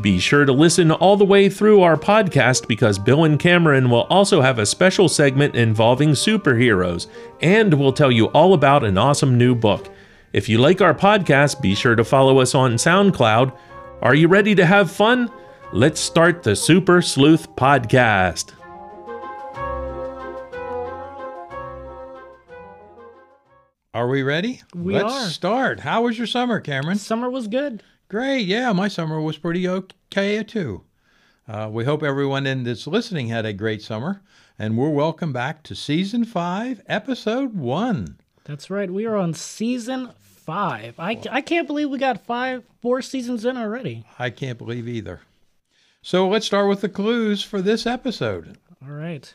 Be sure to listen all the way through our podcast because Bill and Cameron will also have a special segment involving superheroes, and we'll tell you all about an awesome new book. If you like our podcast, be sure to follow us on SoundCloud. Are you ready to have fun? Let's start the Super Sleuth Podcast. Are we ready? We Let's are. start. How was your summer, Cameron? Summer was good. Great. Yeah, my summer was pretty okay too. Uh, we hope everyone in that's listening had a great summer, and we're welcome back to season five, episode one. That's right. We are on season five. I, I can't believe we got five, four seasons in already. I can't believe either. So let's start with the clues for this episode. All right.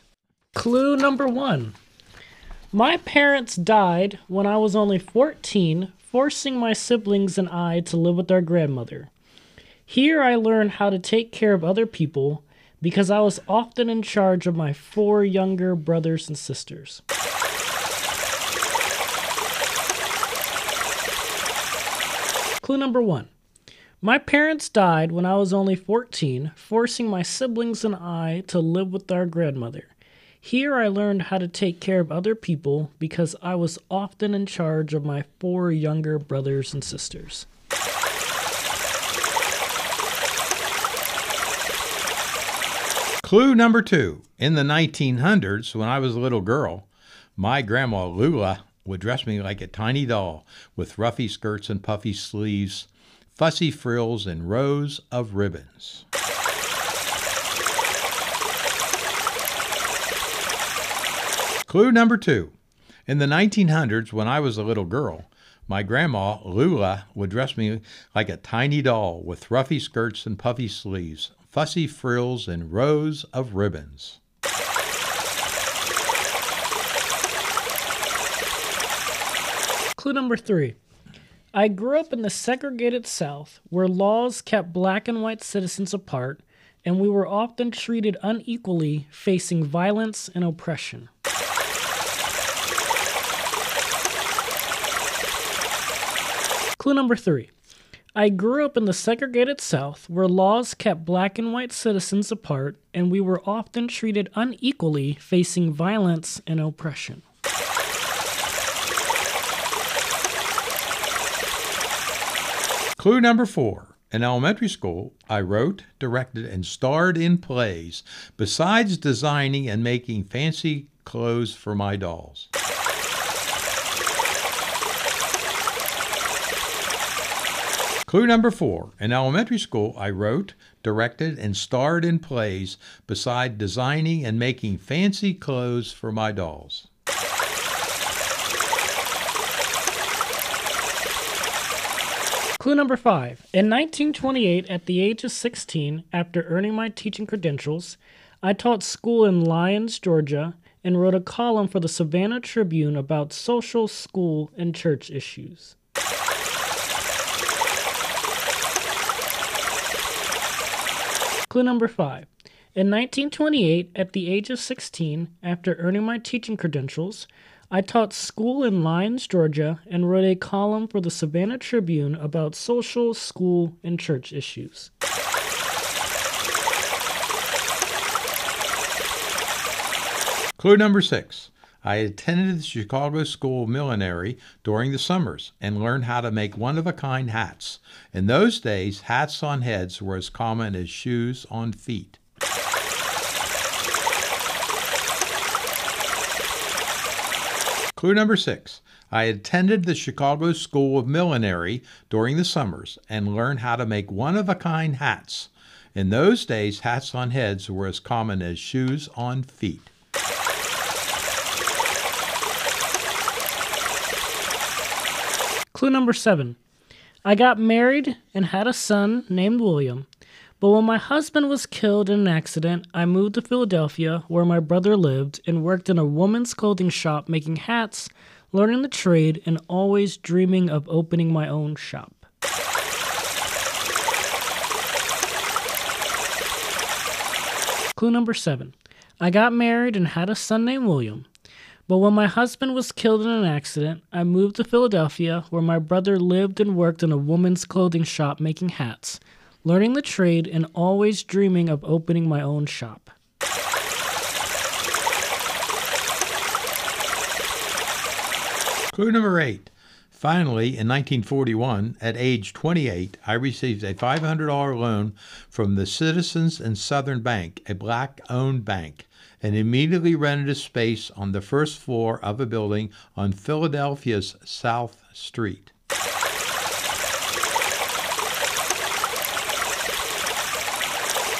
Clue number one My parents died when I was only 14, forcing my siblings and I to live with our grandmother. Here I learned how to take care of other people because I was often in charge of my four younger brothers and sisters. Clue number one. My parents died when I was only 14, forcing my siblings and I to live with our grandmother. Here I learned how to take care of other people because I was often in charge of my four younger brothers and sisters. Clue number two. In the 1900s, when I was a little girl, my grandma Lula would dress me like a tiny doll with ruffy skirts and puffy sleeves, fussy frills, and rows of ribbons. Clue number two. In the 1900s, when I was a little girl, my grandma, Lula, would dress me like a tiny doll with ruffy skirts and puffy sleeves, fussy frills, and rows of ribbons. Clue number three. I grew up in the segregated South where laws kept black and white citizens apart, and we were often treated unequally, facing violence and oppression. Clue number three. I grew up in the segregated South where laws kept black and white citizens apart, and we were often treated unequally, facing violence and oppression. Clue number four. In elementary school, I wrote, directed, and starred in plays, besides designing and making fancy clothes for my dolls. Clue number four. In elementary school, I wrote, directed, and starred in plays, beside designing and making fancy clothes for my dolls. Clue number five. In 1928, at the age of 16, after earning my teaching credentials, I taught school in Lyons, Georgia, and wrote a column for the Savannah Tribune about social, school, and church issues. Clue number five. In 1928, at the age of 16, after earning my teaching credentials, I taught school in Lyons, Georgia, and wrote a column for the Savannah Tribune about social, school, and church issues. Clue number six. I attended the Chicago School of Millinery during the summers and learned how to make one of a kind hats. In those days, hats on heads were as common as shoes on feet. Clue number six. I attended the Chicago School of Millinery during the summers and learned how to make one of a kind hats. In those days, hats on heads were as common as shoes on feet. Clue number seven. I got married and had a son named William, But when my husband was killed in an accident, I moved to Philadelphia, where my brother lived, and worked in a woman's clothing shop making hats, learning the trade, and always dreaming of opening my own shop. Clue number seven. I got married and had a son named William. But when my husband was killed in an accident, I moved to Philadelphia, where my brother lived and worked in a woman's clothing shop making hats, learning the trade and always dreaming of opening my own shop. Clue number eight. Finally, in 1941, at age 28, I received a $500 loan from the Citizens and Southern Bank, a black owned bank, and immediately rented a space on the first floor of a building on Philadelphia's South Street.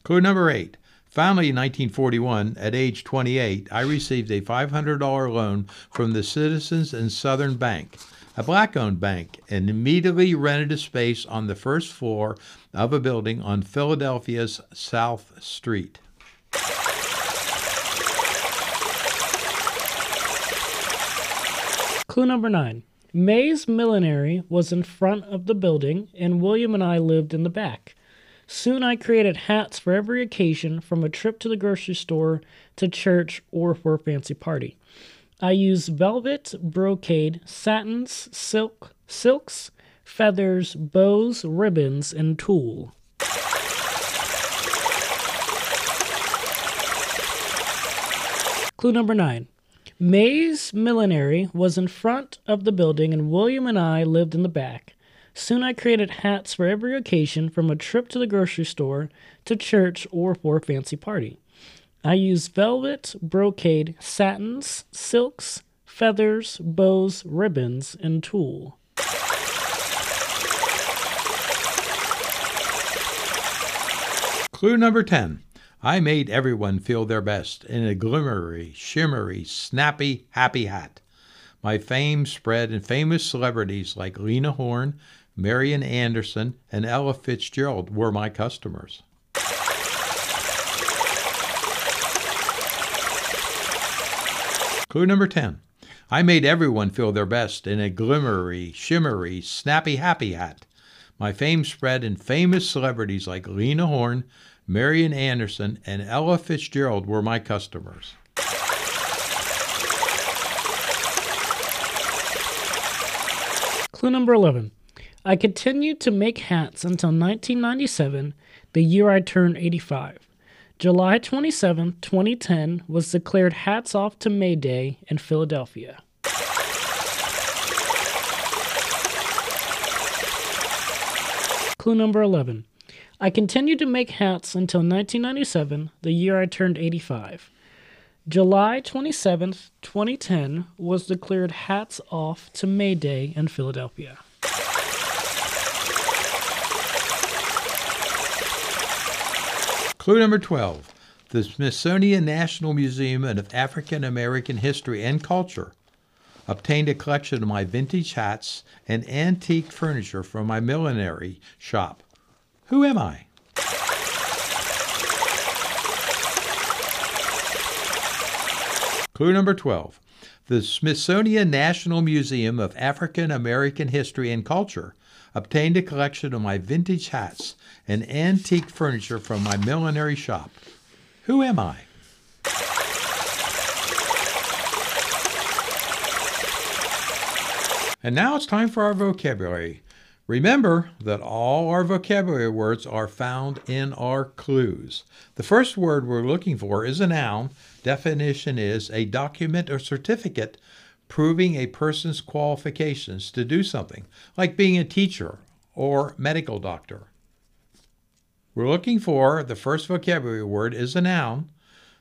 Clue number eight. Finally, in 1941, at age 28, I received a $500 loan from the Citizens and Southern Bank, a black owned bank, and immediately rented a space on the first floor of a building on Philadelphia's South Street. Clue number nine. Mae's Millinery was in front of the building, and William and I lived in the back. Soon I created hats for every occasion, from a trip to the grocery store to church or for a fancy party. I used velvet, brocade, satins, silk, silks, feathers, bows, ribbons, and tulle. Clue number nine. Mae's Millinery was in front of the building, and William and I lived in the back. Soon I created hats for every occasion, from a trip to the grocery store to church or for a fancy party. I used velvet, brocade, satins, silks, feathers, bows, ribbons, and tulle. Clue number 10. I made everyone feel their best in a glimmery, shimmery, snappy, happy hat. My fame spread, and famous celebrities like Lena Horne, Marian Anderson, and Ella Fitzgerald were my customers. Clue number 10. I made everyone feel their best in a glimmery, shimmery, snappy, happy hat. My fame spread, and famous celebrities like Lena Horne, Marian Anderson, and Ella Fitzgerald were my customers. Clue number 11. I continued to make hats until 1997, the year I turned 85. July 27, 2010 was declared Hats Off to May Day in Philadelphia. Clue number 11. I continued to make hats until 1997, the year I turned 85. July 27, 2010 was declared Hats Off to May Day in Philadelphia. Clue number 12. The Smithsonian National Museum of African American History and Culture obtained a collection of my vintage hats and antique furniture from my millinery shop. Who am I? Clue number 12. The Smithsonian National Museum of African American History and Culture obtained a collection of my vintage hats and antique furniture from my millinery shop. Who am I? And now it's time for our vocabulary. Remember that all our vocabulary words are found in our clues. The first word we're looking for is a noun. Definition is a document or certificate proving a person's qualifications to do something, like being a teacher or medical doctor. We're looking for the first vocabulary word is a noun.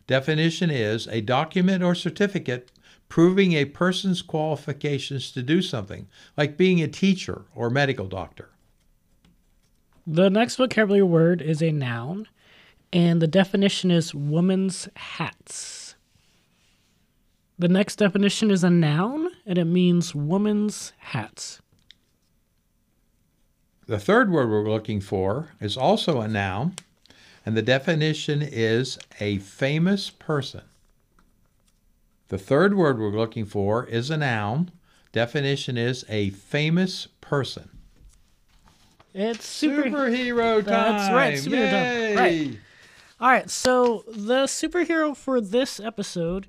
Definition is a document or certificate proving a person's qualifications to do something, like being a teacher or medical doctor. The next vocabulary word is a noun, and the definition is woman's hats. The next definition is a noun, and it means woman's hats. The third word we're looking for is also a noun. And the definition is a famous person. The third word we're looking for is a noun. Definition is a famous person. It's super. Superhero time. That's right, superhero time. Right. All right, so the superhero for this episode,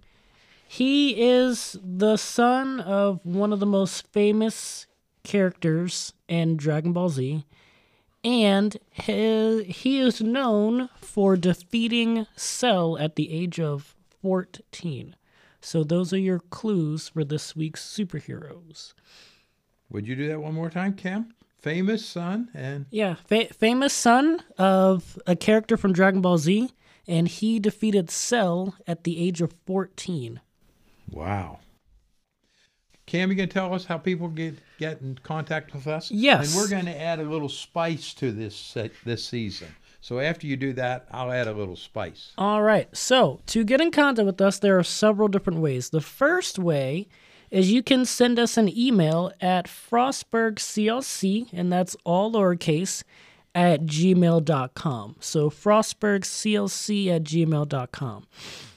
he is the son of one of the most famous characters in Dragon Ball Z, and he, he is known for defeating Cell at the age of 14. So those are your clues for this week's superheroes. Would you do that one more time, Cam? Famous son and Yeah, fa- famous son of a character from Dragon Ball Z, and he defeated Cell at the age of 14. wow. Cam, you can tell us how people get get in contact with us. Yes. And we're going to add a little spice to this se- this season. So after you do that, I'll add a little spice. All right, so to get in contact with us, there are several different ways. The first way is you can send us an email at frostburgclc, and that's all lowercase, at gmail.com. So frostburgclc at gmail.com.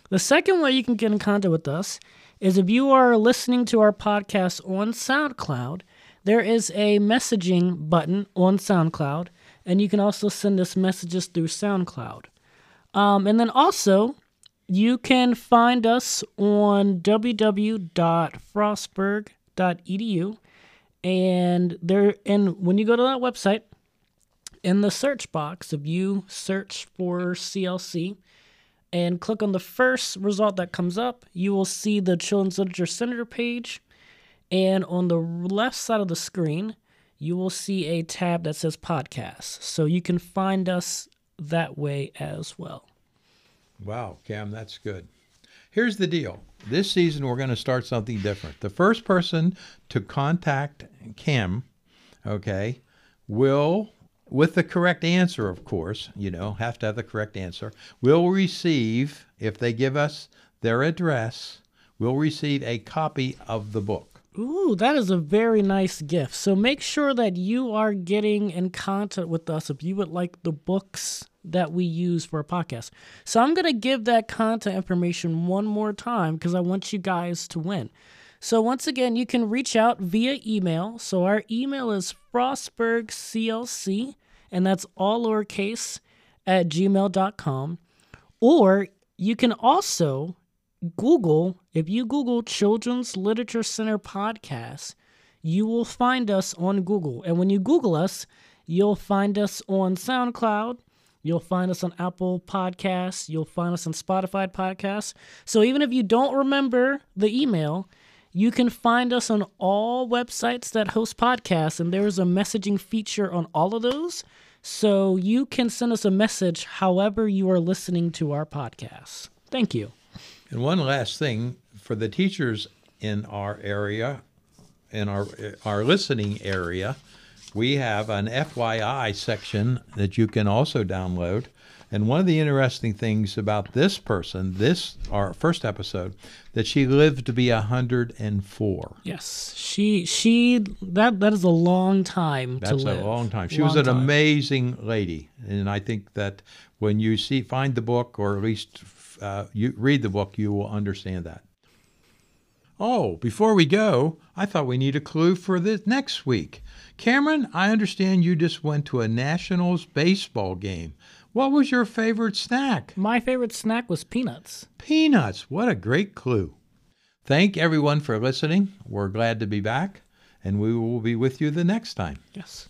The second way you can get in contact with us is if you are listening to our podcast on SoundCloud, there is a messaging button on SoundCloud, and you can also send us messages through SoundCloud. Um, and then also, you can find us on www.frostburg.edu. And there, and when you go to that website, in the search box, if you search for CLC and click on the first result that comes up, you will see the Children's Literature Center page. And on the left side of the screen, you will see a tab that says podcast. So you can find us that way as well. Wow, Cam, that's good. Here's the deal. This season, we're going to start something different. The first person to contact Cam, okay, will, with the correct answer, of course, you know, have to have the correct answer, will receive, if they give us their address, will receive a copy of the book. Ooh, that is a very nice gift. So make sure that you are getting in contact with us if you would like the books that we use for a podcast. So I'm going to give that contact information one more time because I want you guys to win. So once again, you can reach out via email. So our email is frostburgclc, and that's all lowercase at gmail.com. Or you can also Google, if you Google Children's Literature Center podcast, you will find us on Google. And when you Google us, you'll find us on SoundCloud. You'll find us on Apple Podcasts. You'll find us on Spotify Podcasts. So even if you don't remember the email, you can find us on all websites that host podcasts, and there is a messaging feature on all of those. So you can send us a message however you are listening to our podcasts. Thank you. And one last thing for the teachers in our area, in our our listening area, we have an FYI section that you can also download. And one of the interesting things about this person, this our first episode, that she lived to be 104. Yes, she she that that is a long time to That's a long time. She Long was an time. amazing lady, and I think that when you see find the book, or at least uh, you read the book, you will understand that. Oh, before we go, I thought we need a clue for this next week. Cameron, I understand you just went to a Nationals baseball game. What was your favorite snack? My favorite snack was peanuts. Peanuts. What a great clue. Thank everyone for listening. We're glad to be back, and we will be with you the next time. Yes.